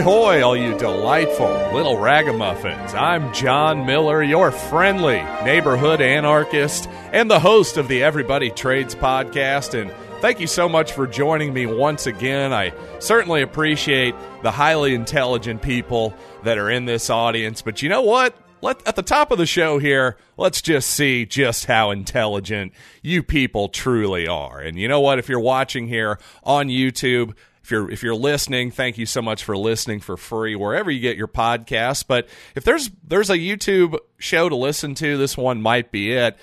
Hoy, all you delightful little ragamuffins. I'm John Miller, your friendly neighborhood anarchist and the host of the Everybody Trades podcast. And thank you so much for joining me once again. I certainly appreciate the highly intelligent people that are in this audience. But you know what? Let, at the top of the show here, let's just see just how intelligent you people truly are. And you know what? If you're watching here on YouTube, if you're if you're listening, thank you so much for listening for free wherever you get your podcasts. But if there's there's a YouTube show to listen to, this one might be it.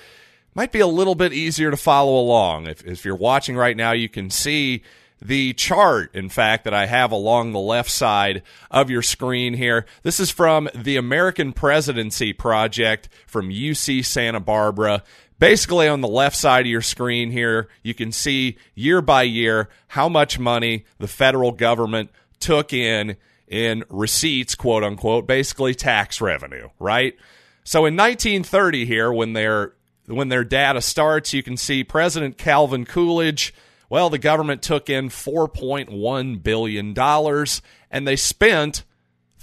Might be a little bit easier to follow along. If if you're watching right now, you can see the chart, in fact, that I have along the left side of your screen here. This is from the American Presidency Project from UC Santa Barbara basically on the left side of your screen here, you can see year by year how much money the federal government took in in receipts, quote unquote, basically tax revenue, right? So in 1930 here, when their when their data starts, you can see President Calvin Coolidge. Well, the government took in 4.1 billion dollars, and they spent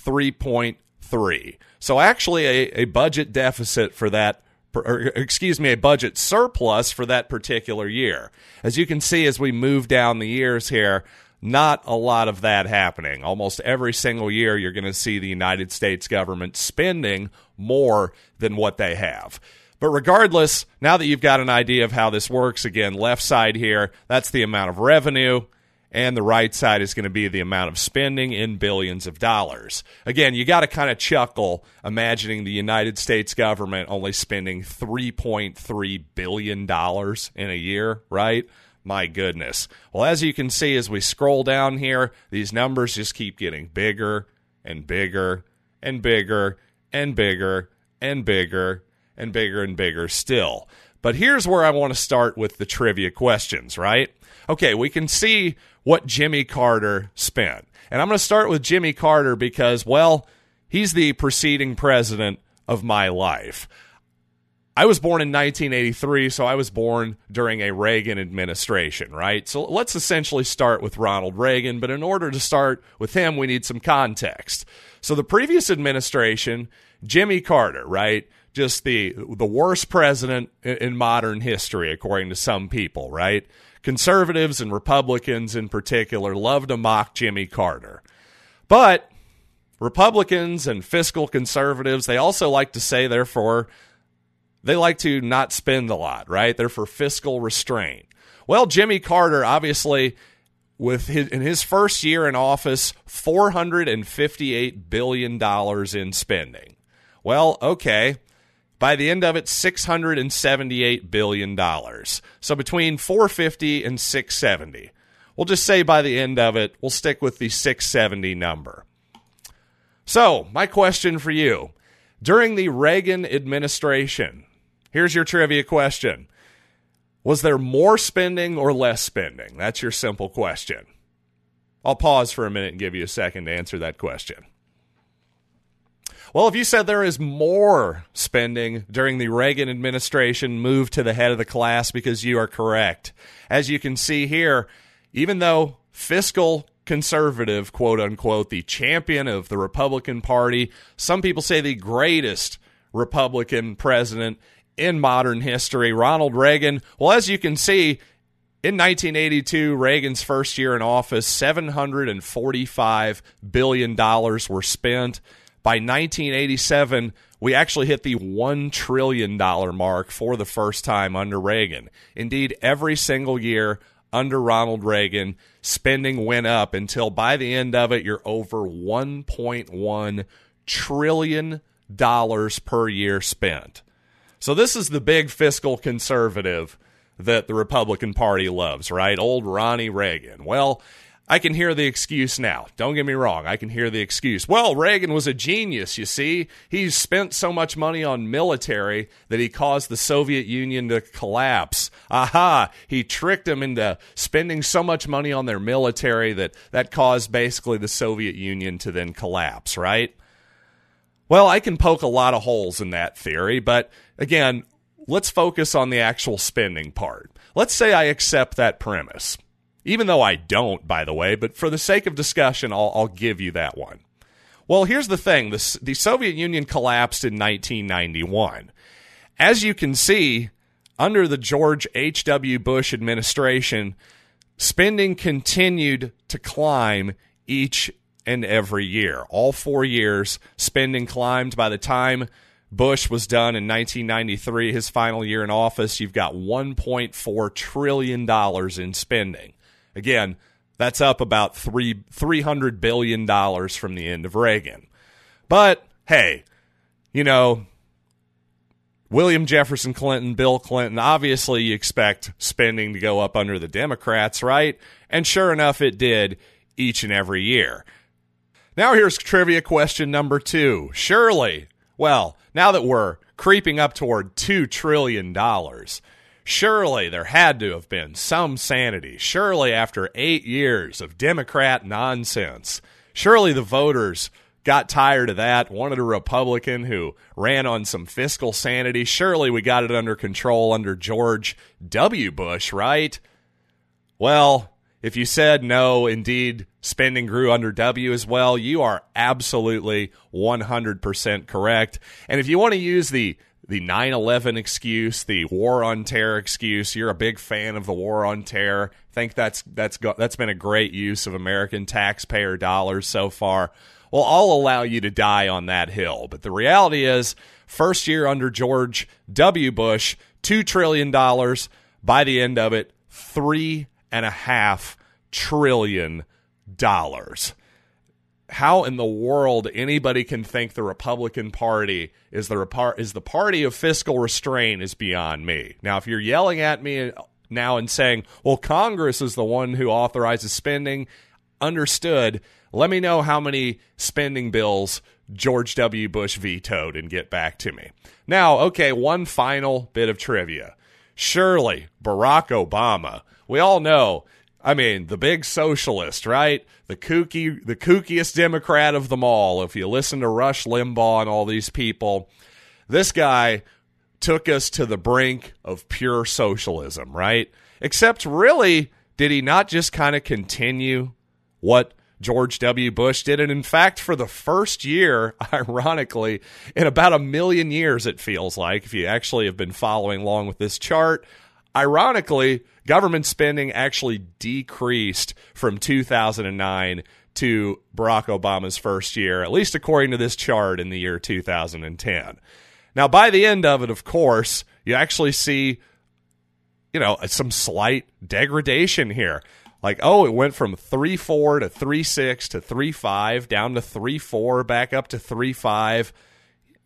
3.3. So actually, a, a budget deficit for that or, excuse me, a budget surplus for that particular year. As you can see, as we move down the years here, not a lot of that happening. Almost every single year, you're going to see the United States government spending more than what they have. But regardless, now that you've got an idea of how this works, again, left side here, that's the amount of revenue and the right side is going to be the amount of spending in billions of dollars. Again, you got to kind of chuckle imagining the United States government only spending 3.3 billion dollars in a year, right? My goodness. Well, as you can see as we scroll down here, these numbers just keep getting bigger and bigger and bigger and bigger and bigger and bigger and bigger still. But here's where I want to start with the trivia questions, right? Okay, we can see what Jimmy Carter spent. And I'm going to start with Jimmy Carter because, well, he's the preceding president of my life. I was born in 1983, so I was born during a Reagan administration, right? So let's essentially start with Ronald Reagan, but in order to start with him, we need some context. So the previous administration, Jimmy Carter, right? Just the the worst president in modern history according to some people, right? Conservatives and Republicans in particular love to mock Jimmy Carter. But Republicans and fiscal conservatives, they also like to say, therefore, they like to not spend a lot, right? They're for fiscal restraint. Well, Jimmy Carter, obviously, with his, in his first year in office, $458 billion in spending. Well, okay. By the end of it, $678 billion. So between 450 and 670. We'll just say by the end of it, we'll stick with the 670 number. So, my question for you during the Reagan administration, here's your trivia question Was there more spending or less spending? That's your simple question. I'll pause for a minute and give you a second to answer that question. Well, if you said there is more spending during the Reagan administration, move to the head of the class because you are correct. As you can see here, even though fiscal conservative, quote unquote, the champion of the Republican Party, some people say the greatest Republican president in modern history, Ronald Reagan. Well, as you can see, in 1982, Reagan's first year in office, $745 billion were spent. By 1987, we actually hit the $1 trillion mark for the first time under Reagan. Indeed, every single year under Ronald Reagan, spending went up until by the end of it, you're over $1.1 trillion per year spent. So, this is the big fiscal conservative that the Republican Party loves, right? Old Ronnie Reagan. Well, I can hear the excuse now. Don't get me wrong. I can hear the excuse. Well, Reagan was a genius, you see. He spent so much money on military that he caused the Soviet Union to collapse. Aha! He tricked them into spending so much money on their military that that caused basically the Soviet Union to then collapse, right? Well, I can poke a lot of holes in that theory, but again, let's focus on the actual spending part. Let's say I accept that premise. Even though I don't, by the way, but for the sake of discussion, I'll, I'll give you that one. Well, here's the thing the, the Soviet Union collapsed in 1991. As you can see, under the George H.W. Bush administration, spending continued to climb each and every year. All four years, spending climbed. By the time Bush was done in 1993, his final year in office, you've got $1.4 trillion in spending. Again, that's up about three $300 billion from the end of Reagan. But hey, you know, William Jefferson Clinton, Bill Clinton, obviously you expect spending to go up under the Democrats, right? And sure enough, it did each and every year. Now here's trivia question number two. Surely, well, now that we're creeping up toward $2 trillion, surely there had to have been some sanity. Surely, after eight years of Democrat nonsense, surely the voters got tired of that, wanted a Republican who ran on some fiscal sanity. Surely we got it under control under George W. Bush, right? Well, if you said no, indeed, spending grew under W as well, you are absolutely 100% correct. And if you want to use the the 9/11 excuse, the war on terror excuse, you're a big fan of the war on terror. Think that's that's go, that's been a great use of American taxpayer dollars so far. Well, I'll allow you to die on that hill. But the reality is, first year under George W. Bush, $2 trillion. By the end of it, three and a half trillion dollars. How in the world anybody can think the Republican Party is the is the party of fiscal restraint is beyond me. Now, if you're yelling at me now and saying, "Well, Congress is the one who authorizes spending," understood. Let me know how many spending bills George W. Bush vetoed and get back to me. Now, okay, one final bit of trivia. Surely Barack Obama, we all know, I mean, the big socialist, right? The kooky, the kookiest Democrat of them all. If you listen to Rush Limbaugh and all these people, this guy took us to the brink of pure socialism, right? Except, really, did he not just kind of continue what George W. Bush did. And in fact, for the first year, ironically, in about a million years, it feels like, if you actually have been following along with this chart, ironically, government spending actually decreased from 2009 to Barack Obama's first year, at least according to this chart in the year 2010. Now, by the end of it, of course, you actually see, you know, some slight degradation here. Like oh it went from 3-4 to 3-6 to 3-5 down to 3-4 back up to 3-5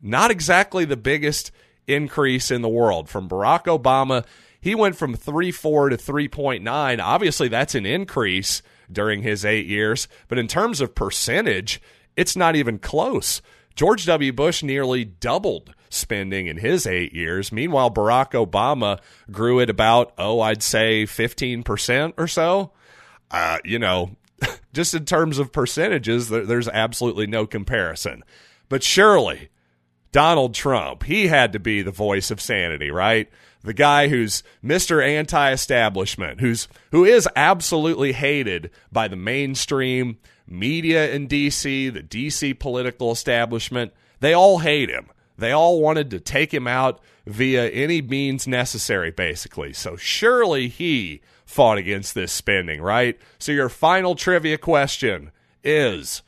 not exactly the biggest increase in the world. From barack obama he went from 3-4 to 3.9 obviously that's an increase during his eight years but in terms of percentage it's not even close. George w. Bush nearly doubled spending in his eight years. Meanwhile barack obama grew at about oh i'd say 15% or so. Uh, you know, just in terms of percentages, there's absolutely no comparison. But surely, Donald Trump, he had to be the voice of sanity, right? The guy who's Mr. Anti-establishment, who's who is absolutely hated by the mainstream media in DC, the DC political establishment. They all hate him. They all wanted to take him out via any means necessary, basically. So surely he fought against this spending, right? So your final trivia question is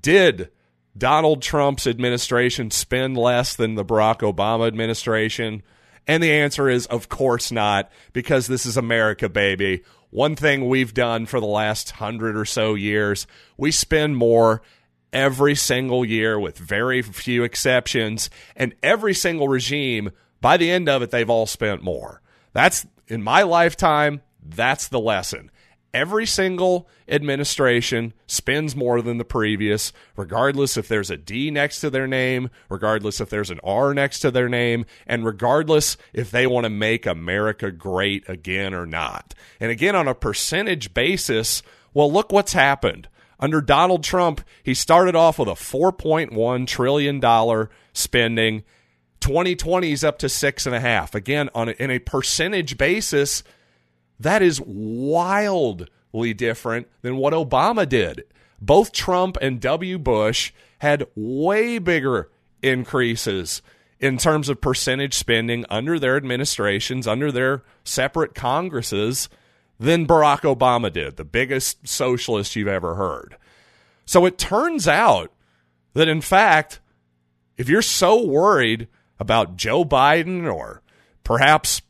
Did Donald Trump's administration spend less than the Barack Obama administration? And the answer is, of course not, because this is America, baby. One thing we've done for the last hundred or so years, we spend more every single year with very few exceptions. And every single regime, by the end of it, they've all spent more. That's in my lifetime, that's the lesson. Every single administration spends more than the previous, regardless if there's a D next to their name, regardless if there's an R next to their name, and regardless if they want to make America great again or not. And again, on a percentage basis, well, look what's happened. Under Donald Trump, he started off with a $4.1 trillion spending. 2020 is up to six and a half. Again, on a, in a percentage basis, that is wildly different than what Obama did. Both Trump and W. Bush had way bigger increases in terms of percentage spending under their administrations, under their separate Congresses, than Barack Obama did, the biggest socialist you've ever heard. So it turns out that, in fact, if you're so worried about Joe Biden or perhaps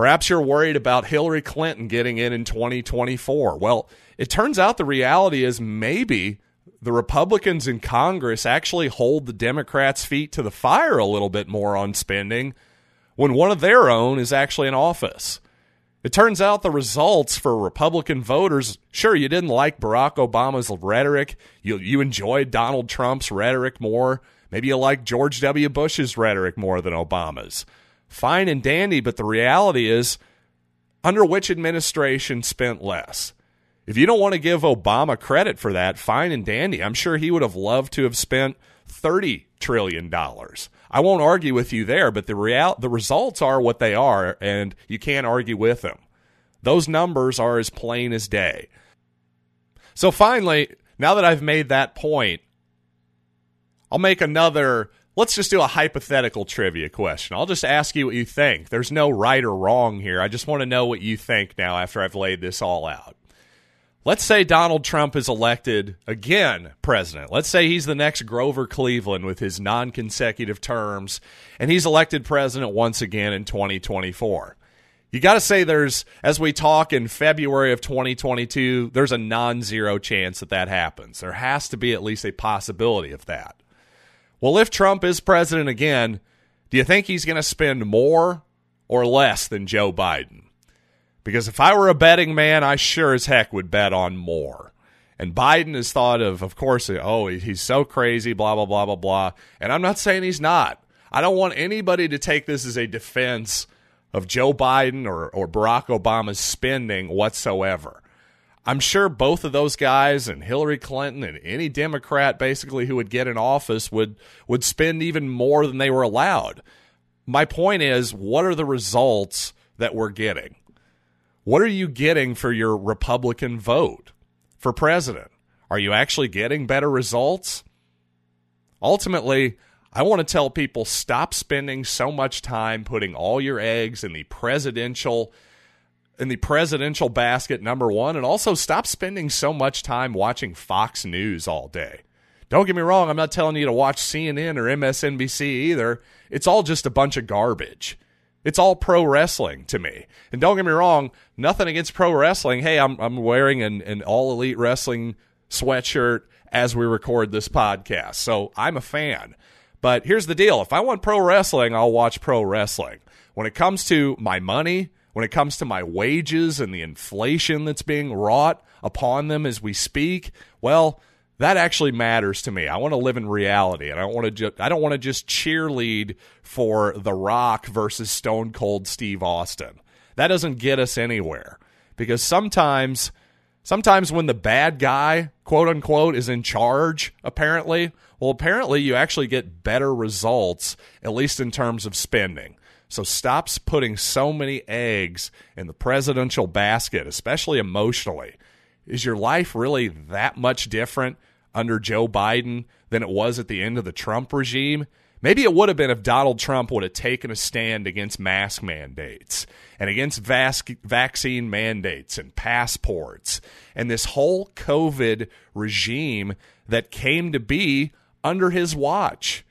perhaps you're worried about Hillary Clinton getting in in 2024. Well, it turns out the reality is maybe the Republicans in Congress actually hold the Democrats' feet to the fire a little bit more on spending when one of their own is actually in office. It turns out the results for Republican voters, sure, you didn't like Barack Obama's rhetoric. You, you enjoyed Donald Trump's rhetoric more. Maybe you like George W. Bush's rhetoric more than Obama's. Fine and dandy, but the reality is under which administration spent less? If you don't want to give Obama credit for that, fine and dandy. I'm sure he would have loved to have spent $30 trillion. I won't argue with you there, but the real the results are what they are, and you can't argue with them. Those numbers are as plain as day. So finally, now that I've made that point, I'll make another. Let's just do a hypothetical trivia question. I'll just ask you what you think. There's no right or wrong here. I just want to know what you think now after I've laid this all out. Let's say Donald Trump is elected again president. Let's say he's the next Grover Cleveland with his non consecutive terms, and he's elected president once again in 2024. You got to say there's, as we talk in February of 2022, there's a non zero chance that that happens. There has to be at least a possibility of that. Well, if Trump is president again, do you think he's going to spend more or less than Joe Biden? Because if I were a betting man, I sure as heck would bet on more. And Biden is thought of, of course, oh, he's so crazy, blah, blah, blah, blah, blah. And I'm not saying he's not. I don't want anybody to take this as a defense of Joe Biden or, or Barack Obama's spending whatsoever. I'm sure both of those guys and Hillary Clinton and any Democrat basically who would get in office would would spend even more than they were allowed. My point is, what are the results that we're getting? What are you getting for your Republican vote for president? Are you actually getting better results? Ultimately, I want to tell people stop spending so much time putting all your eggs in the presidential in the presidential basket number 1 and also stop spending so much time watching Fox News all day. Don't get me wrong, I'm not telling you to watch CNN or MSNBC either. It's all just a bunch of garbage. It's all pro wrestling to me. And don't get me wrong, nothing against pro wrestling. Hey, I'm I'm wearing an, an all elite wrestling sweatshirt as we record this podcast. So I'm a fan. But here's the deal. If I want pro wrestling, I'll watch pro wrestling. When it comes to my money, when it comes to my wages and the inflation that's being wrought upon them as we speak, well, that actually matters to me. I want to live in reality, and I don't want to. Ju- I don't want to just cheerlead for The Rock versus Stone Cold Steve Austin. That doesn't get us anywhere because sometimes, sometimes when the bad guy, quote unquote, is in charge, apparently, well, apparently you actually get better results, at least in terms of spending. So stop putting so many eggs in the presidential basket, especially emotionally. Is your life really that much different under Joe Biden than it was at the end of the Trump regime. Maybe it would have been if Donald Trump would have taken a stand against mask mandates and against vac- vaccine mandates and passports and this whole COVID regime that came to be under his watch.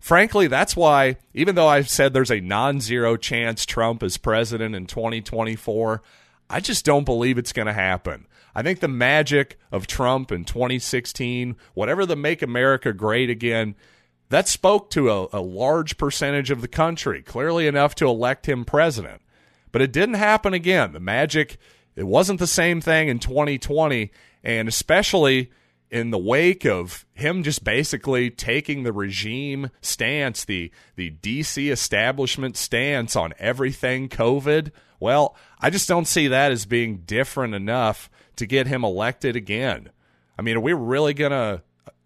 Frankly, that's why, even though I've said there's a non zero chance Trump is president in 2024, I just don't believe it's going to happen. I think the magic of Trump in 2016, whatever the Make America Great Again, that spoke to a, a, large percentage of the country, clearly enough to elect him president. But it didn't happen again. The magic, it wasn't the same thing in 2020, and especially in the wake of him just basically taking the regime stance, the the DC establishment stance on everything COVID. Well, I just don't see that as being different enough to get him elected again. I mean, are we really going to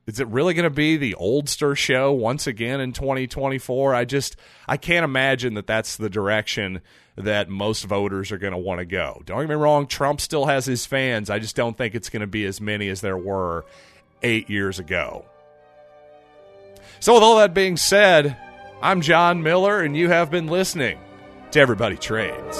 is it really going to be the oldster show once again in 2024 i just i can't imagine that that's the direction that most voters are going to want to go. Don't get me wrong trump still has his fans. I just don't think it's going to be as many as there were eight years ago. So with all that being said i'm john miller and you have been listening to everybody trades